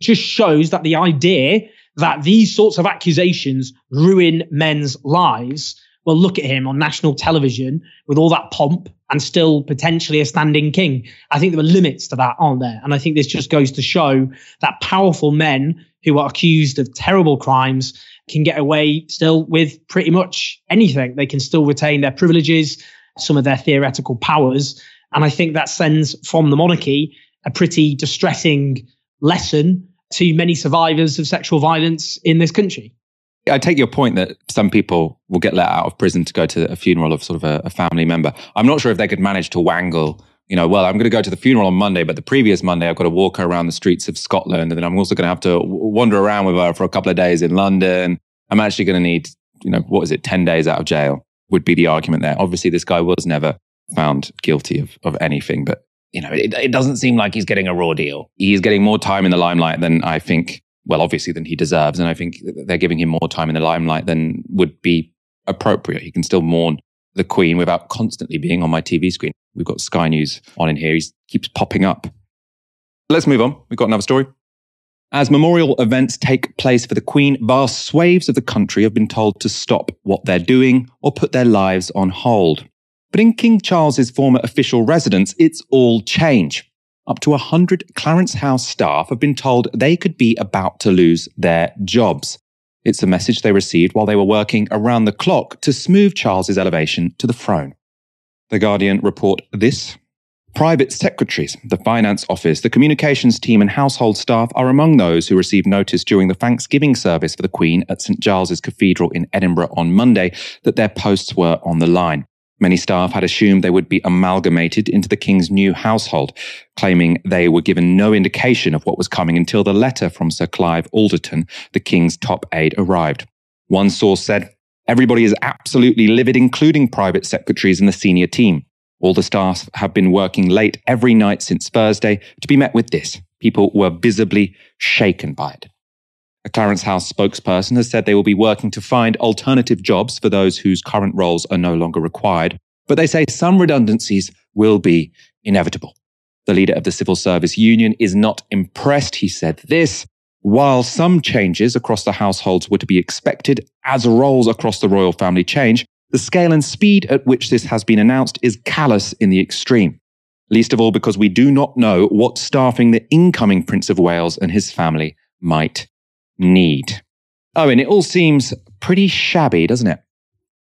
just shows that the idea that these sorts of accusations ruin men's lives. Well, look at him on national television with all that pomp and still potentially a standing king. I think there are limits to that, aren't there? And I think this just goes to show that powerful men who are accused of terrible crimes can get away still with pretty much anything. They can still retain their privileges, some of their theoretical powers. And I think that sends from the monarchy a pretty distressing lesson to many survivors of sexual violence in this country. I take your point that some people will get let out of prison to go to a funeral of sort of a, a family member. I'm not sure if they could manage to wangle you know, well, I'm going to go to the funeral on Monday, but the previous Monday I've got to walk around the streets of Scotland, and then I'm also going to have to wander around with her for a couple of days in London. I'm actually going to need, you know, what is it, 10 days out of jail would be the argument there. Obviously, this guy was never found guilty of, of anything, but, you know, it, it doesn't seem like he's getting a raw deal. He's getting more time in the limelight than I think, well, obviously, than he deserves. And I think they're giving him more time in the limelight than would be appropriate. He can still mourn the Queen without constantly being on my TV screen. We've got Sky News on in here. He keeps popping up. Let's move on. We've got another story. As memorial events take place for the Queen, vast swathes of the country have been told to stop what they're doing or put their lives on hold. But in King Charles's former official residence, it's all change. Up to 100 Clarence House staff have been told they could be about to lose their jobs. It's a message they received while they were working around the clock to smooth Charles's elevation to the throne. The Guardian report this. Private secretaries, the finance office, the communications team, and household staff are among those who received notice during the Thanksgiving service for the Queen at St Giles's Cathedral in Edinburgh on Monday that their posts were on the line. Many staff had assumed they would be amalgamated into the King's new household, claiming they were given no indication of what was coming until the letter from Sir Clive Alderton, the King's top aide, arrived. One source said, Everybody is absolutely livid, including private secretaries and the senior team. All the staff have been working late every night since Thursday to be met with this. People were visibly shaken by it. A Clarence House spokesperson has said they will be working to find alternative jobs for those whose current roles are no longer required, but they say some redundancies will be inevitable. The leader of the Civil Service Union is not impressed. He said this while some changes across the households were to be expected as roles across the royal family change, the scale and speed at which this has been announced is callous in the extreme. Least of all because we do not know what staffing the incoming Prince of Wales and his family might need. Oh, and it all seems pretty shabby, doesn't it?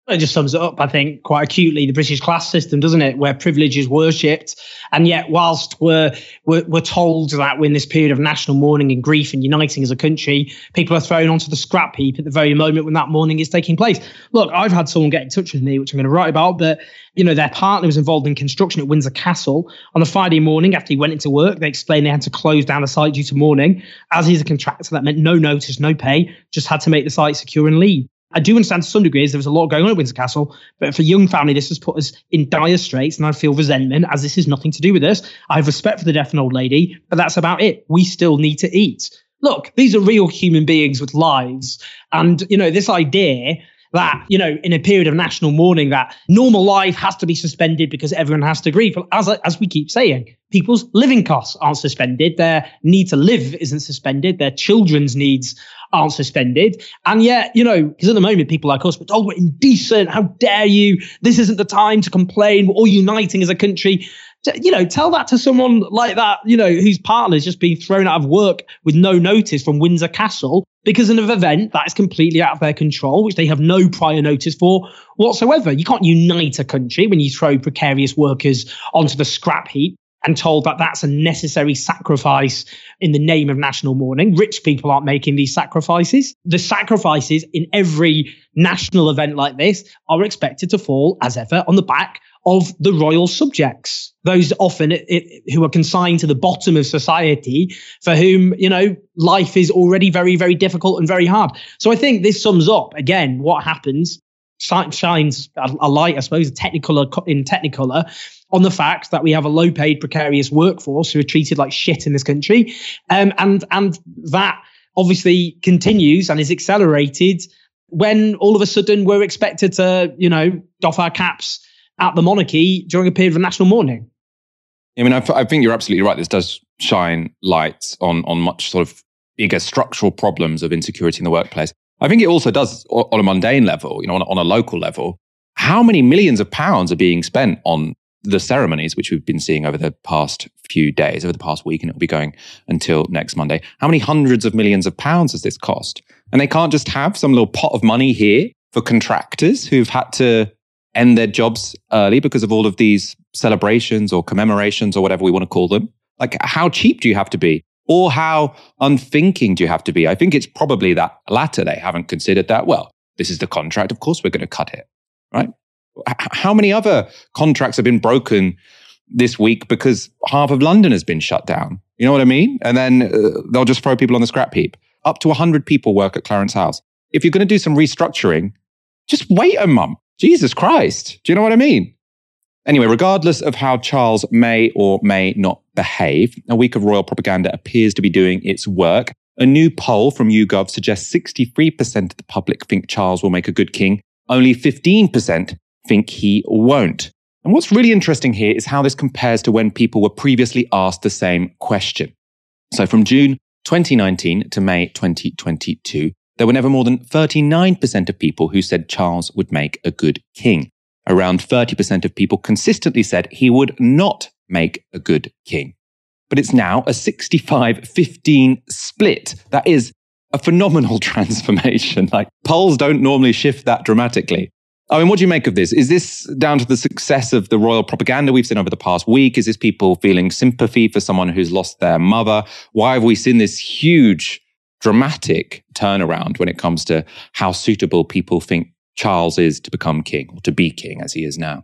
It just sums it up, I think, quite acutely the British class system, doesn't it? Where privilege is worshipped. And yet, whilst we're, we're, we're, told that we're in this period of national mourning and grief and uniting as a country, people are thrown onto the scrap heap at the very moment when that mourning is taking place. Look, I've had someone get in touch with me, which I'm going to write about, but, you know, their partner was involved in construction at Windsor Castle. On a Friday morning, after he went into work, they explained they had to close down the site due to mourning. As he's a contractor, that meant no notice, no pay, just had to make the site secure and leave. I do understand to some degrees there was a lot going on at Windsor Castle, but for young family, this has put us in dire straits, and I feel resentment as this has nothing to do with this. I have respect for the deaf and old lady, but that's about it. We still need to eat. Look, these are real human beings with lives, and you know this idea that you know in a period of national mourning that normal life has to be suspended because everyone has to grieve. As as we keep saying, people's living costs aren't suspended. Their need to live isn't suspended. Their children's needs aren't suspended. And yet, you know, because at the moment, people like us, but oh, we're indecent. How dare you? This isn't the time to complain. We're all uniting as a country. You know, tell that to someone like that, you know, whose partner's just being thrown out of work with no notice from Windsor Castle because of an event that is completely out of their control, which they have no prior notice for whatsoever. You can't unite a country when you throw precarious workers onto the scrap heap and told that that's a necessary sacrifice in the name of national mourning. Rich people aren't making these sacrifices. The sacrifices in every national event like this are expected to fall, as ever, on the back of the royal subjects, those often it, it, who are consigned to the bottom of society, for whom you know life is already very, very difficult and very hard. So I think this sums up again what happens shines a light, I suppose, technicolor in technicolor on the fact that we have a low paid precarious workforce who are treated like shit in this country. Um, and, and that obviously continues and is accelerated when all of a sudden we're expected to, you know, doff our caps at the monarchy during a period of national mourning. I mean, I, I think you're absolutely right. This does shine lights on, on much sort of bigger structural problems of insecurity in the workplace. I think it also does on a mundane level, you know, on, on a local level. How many millions of pounds are being spent on the ceremonies, which we've been seeing over the past few days, over the past week, and it'll be going until next Monday. How many hundreds of millions of pounds has this cost And they can't just have some little pot of money here for contractors who've had to end their jobs early because of all of these celebrations or commemorations or whatever we want to call them. Like, how cheap do you have to be? Or how unthinking do you have to be? I think it's probably that latter. They haven't considered that. Well, this is the contract. Of course, we're going to cut it, right? How many other contracts have been broken this week because half of London has been shut down? You know what I mean? And then uh, they'll just throw people on the scrap heap. Up to 100 people work at Clarence House. If you're going to do some restructuring, just wait a month. Jesus Christ. Do you know what I mean? Anyway, regardless of how Charles may or may not behave, a week of royal propaganda appears to be doing its work. A new poll from YouGov suggests 63% of the public think Charles will make a good king. Only 15% think he won't. And what's really interesting here is how this compares to when people were previously asked the same question. So from June 2019 to May 2022, there were never more than 39% of people who said Charles would make a good king. Around 30% of people consistently said he would not make a good king. But it's now a 65 15 split. That is a phenomenal [LAUGHS] transformation. Like polls don't normally shift that dramatically. I mean, what do you make of this? Is this down to the success of the royal propaganda we've seen over the past week? Is this people feeling sympathy for someone who's lost their mother? Why have we seen this huge, dramatic turnaround when it comes to how suitable people think Charles is to become king or to be king as he is now?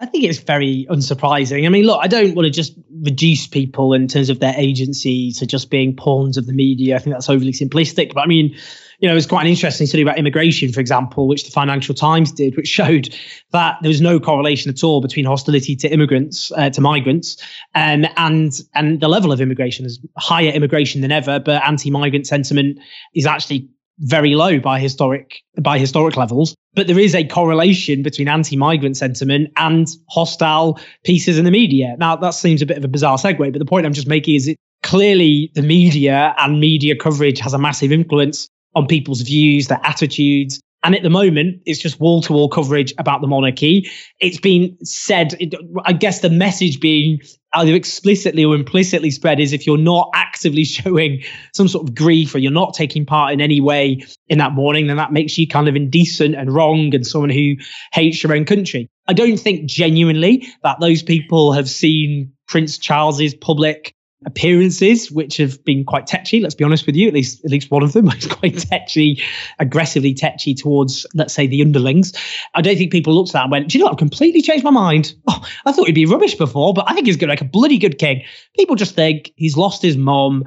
I think it's very unsurprising. I mean, look, I don't want to just reduce people in terms of their agency to just being pawns of the media. I think that's overly simplistic. But I mean, you know, it was quite an interesting study about immigration, for example, which the Financial Times did, which [LAUGHS] showed that there was no correlation at all between hostility to immigrants, uh, to migrants, um, and and the level of immigration is higher immigration than ever, but anti-migrant sentiment is actually very low by historic by historic levels. But there is a correlation between anti-migrant sentiment and hostile pieces in the media. Now that seems a bit of a bizarre segue, but the point I'm just making is it clearly the media and media coverage has a massive influence on people's views, their attitudes. And at the moment, it's just wall to wall coverage about the monarchy. It's been said, I guess the message being either explicitly or implicitly spread is if you're not actively [LAUGHS] showing some sort of grief or you're not taking part in any way in that mourning, then that makes you kind of indecent and wrong and someone who hates your own country. I don't think genuinely that those people have seen Prince Charles's public appearances, which have been quite tetchy. Let's be honest with you. At least, at least one of them [LAUGHS] was quite tetchy, aggressively tetchy towards, let's say, the underlings. I don't think people looked at that and went, "Do you know? What? I've completely changed my mind. [LAUGHS] Oh, I thought he'd be rubbish before, but I think he's going make a bloody good king." People just think he's lost his mom.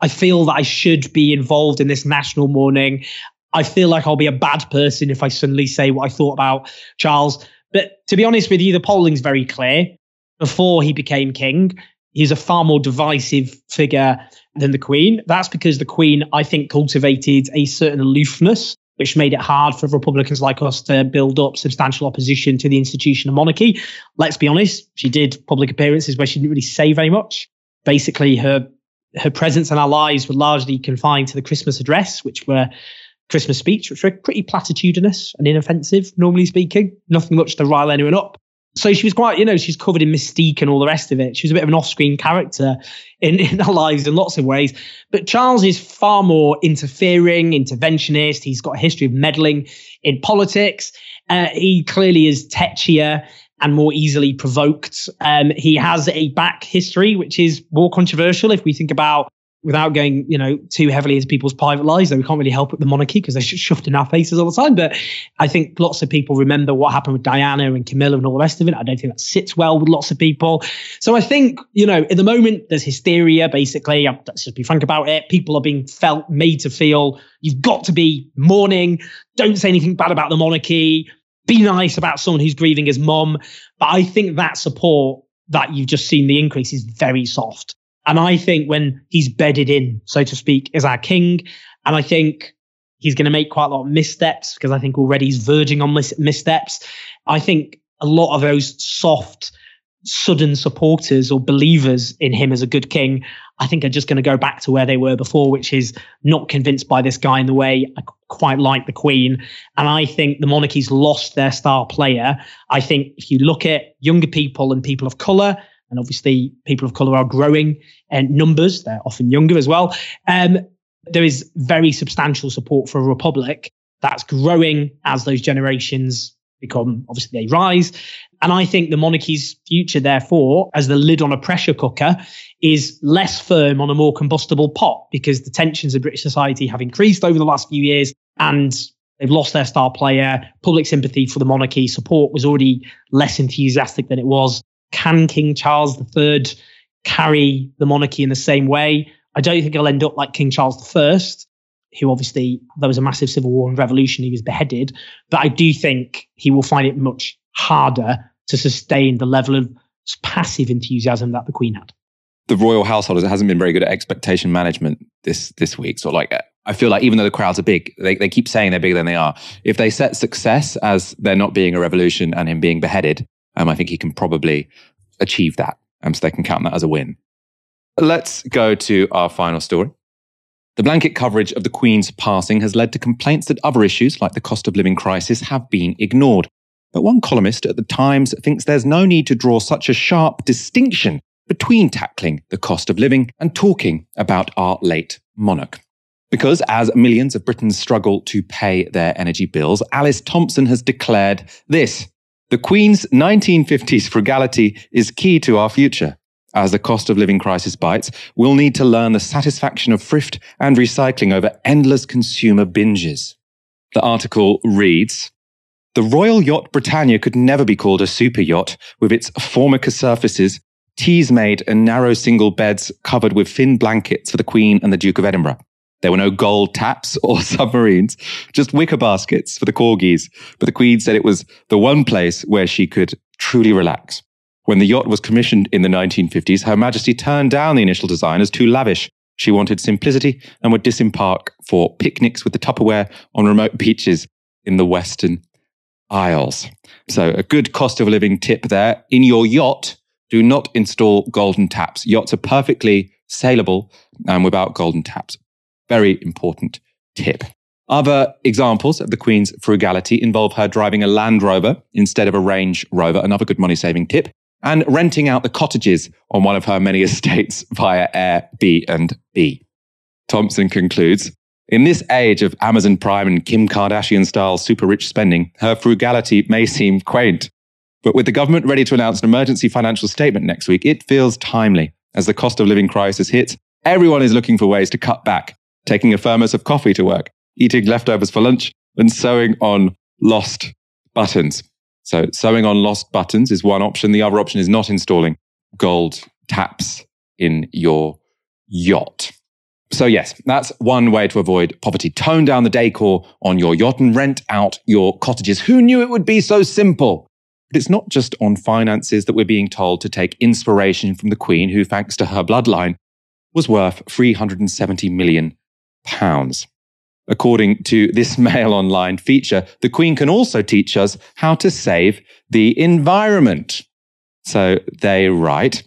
I feel that I should be involved in this national mourning. I feel like I'll be a bad person if I suddenly say what I thought about Charles. But to be honest with you, the polling's very clear. Before he became king, he's a far more divisive figure than the Queen. That's because the Queen, I think, cultivated a certain aloofness, which made it hard for Republicans like us to build up substantial opposition to the institution of monarchy. Let's be honest, she did public appearances where she didn't really say very much. Basically, her her presence in our lives were largely confined to the Christmas address, which were Christmas speech, which were pretty platitudinous and inoffensive, normally speaking. Nothing much to rile anyone up so she was quite, you know, she's covered in mystique and all the rest of it. She was a bit of an off-screen character in, [LAUGHS] in our lives in lots of ways. But Charles is far more interfering, interventionist. He's got a history of meddling in politics. Uh, he clearly is tetchier and more easily provoked. Um, he has a back history, which is more controversial if we think about without going, you know, too heavily into people's private lives, though we can't really help with the monarchy because they're shoved in our faces all the time. But I think lots of people remember what happened with Diana and Camilla and all the rest of it. I don't think that sits well with lots of people. So I think, you know, at the moment, there's hysteria, basically. Let's just be frank about it. People are being felt, made to feel you've got to be mourning. Don't say anything bad about the monarchy. Be nice about someone who's grieving his mom. But I think that support that you've just seen the increase is very soft. And I think when he's bedded in, so to speak, as our king, and I think he's going to make quite a lot of missteps because I think already he's verging on mis- missteps. I think a lot of those soft, sudden supporters or believers in him as a good king, I think are just going to go back to where they were before, which is not convinced by this guy in the way. I quite like the Queen. And I think the monarchy's lost their star player. I think if you look at younger people and people of color, and obviously people of color are growing in numbers. They're often younger as well. Um, there is very substantial support for a republic that's growing as those generations become obviously they rise. And I think the monarchy's future, therefore, as the lid on a pressure cooker, is less firm on a more combustible pot because the tensions of British society have increased over the last few years and they've lost their star player. Public sympathy for the monarchy support was already less enthusiastic than it was. Can King Charles III carry the monarchy in the same way? I don't think he'll end up like King Charles I, who obviously there was a massive civil war and revolution. He was beheaded, but I do think he will find it much harder to sustain the level of passive enthusiasm that the Queen had. The royal household hasn't been very good at expectation management this this week. So, like, I feel like even though the crowds are big, they, they keep saying they're bigger than they are. If they set success as there not being a revolution and him being beheaded, um, I think he can probably achieve that. Um, so they can count that as a win. Let's go to our final story. The blanket coverage of the Queen's passing has led to complaints that other issues, like the cost of living crisis, have been ignored. But one columnist at the Times thinks there's no need to draw such a sharp distinction between tackling the cost of living and talking about our late monarch. Because as millions of Britons struggle to pay their energy bills, Alice Thomson has declared this The Queen's 1950s frugality is key to our future. As the cost of living crisis bites, we'll need to learn the satisfaction of thrift and recycling over endless consumer binges. The article reads The Royal Yacht Britannia could never be called a super yacht with its formica surfaces, Teasmade, and narrow single beds covered with thin blankets for the Queen and the Duke of Edinburgh. There were no gold taps [LAUGHS] or submarines, just wicker baskets for the corgis. But the Queen said it was the one place where she could truly relax. When the yacht was commissioned in the 1950s, Her Majesty turned down the initial design as too lavish. She wanted simplicity and would disembark for picnics with the Tupperware on remote beaches in the Western Isles. So, a good cost of living tip there. In your yacht, do not install golden taps. Yachts are perfectly sailable and um, without golden taps. Very important tip. Other examples of the Queen's frugality involve her driving a Land Rover instead of a Range Rover, another good money saving tip and renting out the cottages on one of her many [LAUGHS] estates via Airbnb. Thomson concludes In this age of Amazon Prime and Kim Kardashian style super rich spending, her frugality may seem quaint. But with the government ready to announce an emergency financial statement next week, it feels timely. As the cost of living crisis hits, everyone is looking for ways to cut back, taking a thermos of coffee to work, eating leftovers for lunch, and sewing on lost buttons. So sewing on lost buttons is one option. The other option is not installing gold taps in your yacht. So yes, that's one way to avoid poverty. Tone down the decor on your yacht and rent out your cottages. Who knew it would be so simple? But it's not just on finances that we're being told to take inspiration from the Queen, who, thanks to her bloodline, was worth 370 million pounds. According to this [LAUGHS] Mail Online feature, the Queen can also teach us how to save the environment. So they write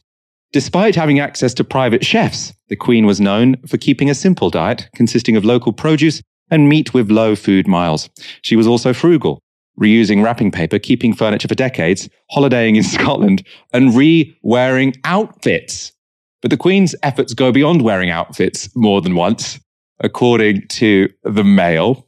Despite having access to private chefs, the Queen was known for keeping a simple diet consisting of local produce and meat with low food miles. She was also frugal, reusing wrapping paper, keeping furniture for decades, holidaying in [LAUGHS] Scotland, and re wearing outfits. But the Queen's efforts go beyond wearing outfits more than once according to the Mail.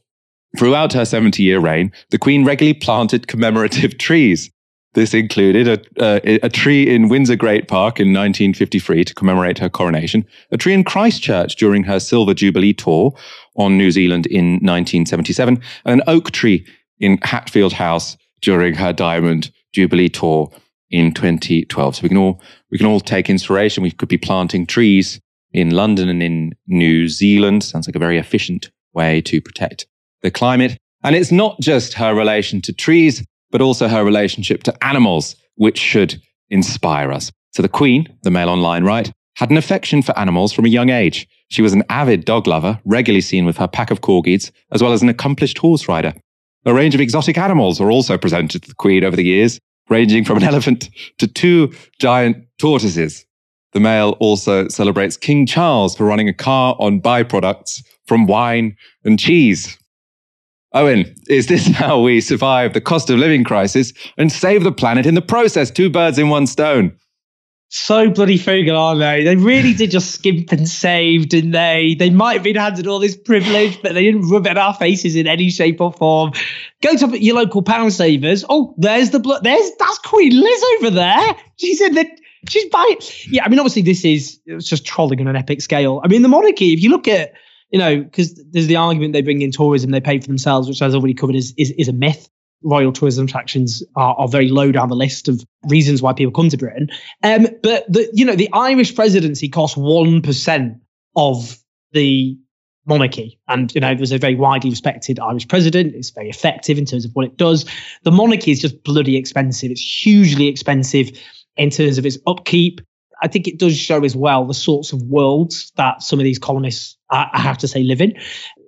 Throughout her 70 year reign, the Queen regularly planted commemorative [LAUGHS] trees. This included a, a, a, tree in Windsor Great Park in 1953 to commemorate her coronation, a tree in Christchurch during her Silver Jubilee tour on New Zealand in 1977, and an oak tree in Hatfield House during her Diamond Jubilee tour in 2012. So we can all we can all take inspiration. We could be planting trees in London and in New Zealand. Sounds like a very efficient way to protect the climate. And it's not just her relation to trees, but also her relationship to animals, which should inspire us. So the Queen, the Mail Online write, had an affection for animals from a young age. She was an avid dog lover, regularly seen with her pack of corgis, as well as an accomplished horse rider. A range of exotic animals were also presented to the Queen over the years, ranging from an [LAUGHS] elephant to two giant tortoises. The Mail also celebrates King Charles for running a car on byproducts from wine and cheese. Owen, is this [LAUGHS] how we survive the cost of living crisis and save the planet in the process? Two birds in one stone. so bloody frugal, aren't they? They really did just skimp and save, didn't they? They might have been handed all this privilege, but they didn't rub it in our faces in any shape or form. Go to your local pound savers. Oh, there's the blood. There's that's Queen Liz over there. She's in the. She's buying. Yeah, I mean, obviously, this is it's just trolling on an epic scale. I mean, the monarchy. If you look at, you know, because there's the argument they bring in tourism, they pay for themselves, which as already covered is is, is a myth royal tourism attractions are, are, very low down the list of reasons why people come to Britain. Um, but the you know the Irish presidency costs one percent of the monarchy, and you know there's a very widely respected Irish president. It's very effective in terms of what it does. The monarchy is just bloody expensive. It's hugely expensive in terms of its upkeep. I think it does show as well the sorts of worlds that some of these columnists, I have to say, live in.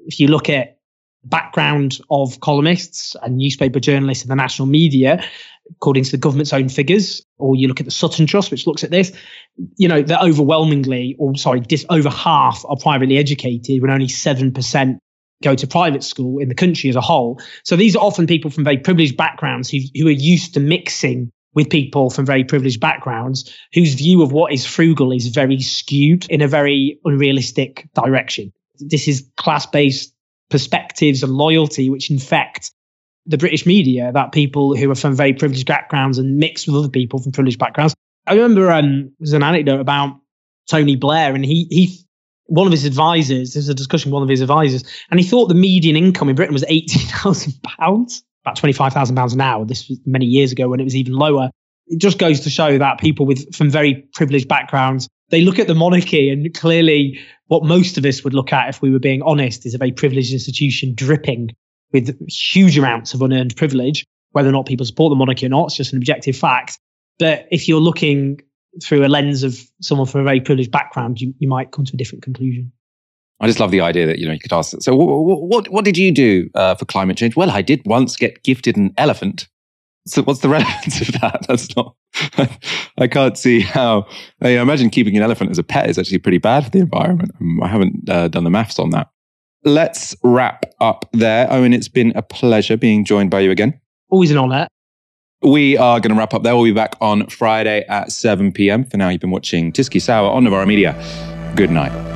If you look at background of columnists and newspaper journalists in the national media, according to the government's own figures, or you look at the Sutton Trust, which looks at this, you know, they're overwhelmingly, or sorry, dis, over half are privately educated when only 7% go to private school in the country as a whole. So these are often people from very privileged backgrounds who, who are used to mixing with people from very privileged backgrounds whose view of what is frugal is very skewed in a very unrealistic direction. This is class based perspectives and loyalty which infect the British media that people who are from very privileged backgrounds and mixed with other people from privileged backgrounds. I remember um, there's an anecdote about Tony Blair, and he he one of his advisors. There's a discussion with one of his advisors, and he thought the median income in Britain was eighteen thousand pounds, about twenty five thousand pounds an hour. This was many years ago when it was even lower. It just goes to show that people with from very privileged backgrounds they look at the monarchy and clearly what most of us would look at if we were being honest is a very privileged institution dripping with huge amounts of unearned privilege whether or not people support the monarchy or not it's just an objective fact but if you're looking through a lens of someone from a very privileged background you, you might come to a different conclusion I just love the idea that you know you could ask. So, what what, what did you do uh, for climate change? Well, I did once get gifted an elephant, so what's the [LAUGHS] relevance of that? That's not. [LAUGHS] I can't see how. I imagine keeping an elephant as a pet is actually pretty bad for the environment. Um, I haven't uh, done the maths on that. Let's wrap up there, Owen. It's been a pleasure being joined by you again. Always an honour. We are going to wrap up there. We'll be back on Friday at 7 p.m. For now, you've been watching TyskySour on Novara Media. Good night.